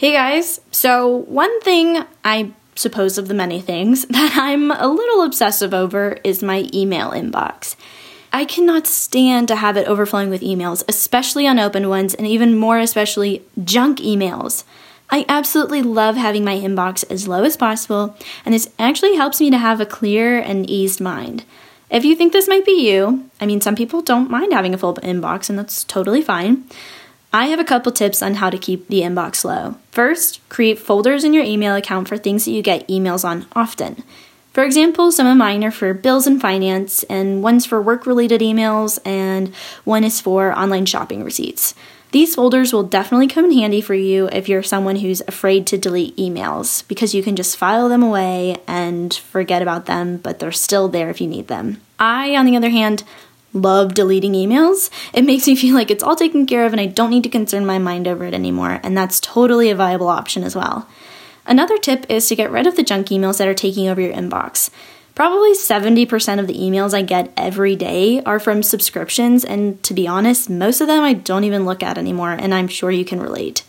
Hey guys, so one thing I suppose of the many things that I'm a little obsessive over is my email inbox. I cannot stand to have it overflowing with emails, especially unopened ones, and even more especially junk emails. I absolutely love having my inbox as low as possible, and this actually helps me to have a clear and eased mind. If you think this might be you, I mean, some people don't mind having a full inbox, and that's totally fine. I have a couple tips on how to keep the inbox low. First, create folders in your email account for things that you get emails on often. For example, some of mine are for bills and finance, and one's for work related emails, and one is for online shopping receipts. These folders will definitely come in handy for you if you're someone who's afraid to delete emails because you can just file them away and forget about them, but they're still there if you need them. I, on the other hand, love deleting emails. It makes me feel like it's all taken care of and I don't need to concern my mind over it anymore, and that's totally a viable option as well. Another tip is to get rid of the junk emails that are taking over your inbox. Probably 70% of the emails I get every day are from subscriptions, and to be honest, most of them I don't even look at anymore, and I'm sure you can relate.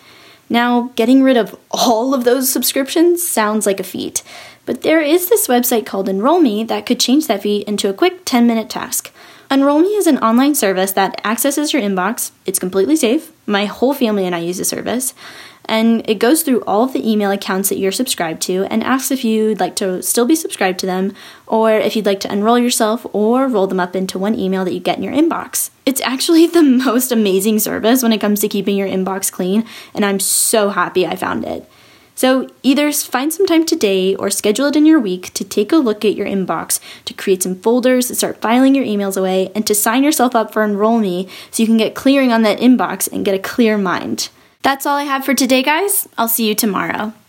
Now, getting rid of all of those subscriptions sounds like a feat, but there is this website called Unroll.me that could change that feat into a quick 10 minute task. Unroll.me is an online service that accesses your inbox. It's completely safe. My whole family and I use the service. And it goes through all of the email accounts that you're subscribed to and asks if you'd like to still be subscribed to them or if you'd like to enroll yourself or roll them up into one email that you get in your inbox. It's actually the most amazing service when it comes to keeping your inbox clean, and I'm so happy I found it. So either find some time today or schedule it in your week to take a look at your inbox, to create some folders, to start filing your emails away, and to sign yourself up for Unroll Me so you can get clearing on that inbox and get a clear mind. That's all I have for today, guys. I'll see you tomorrow.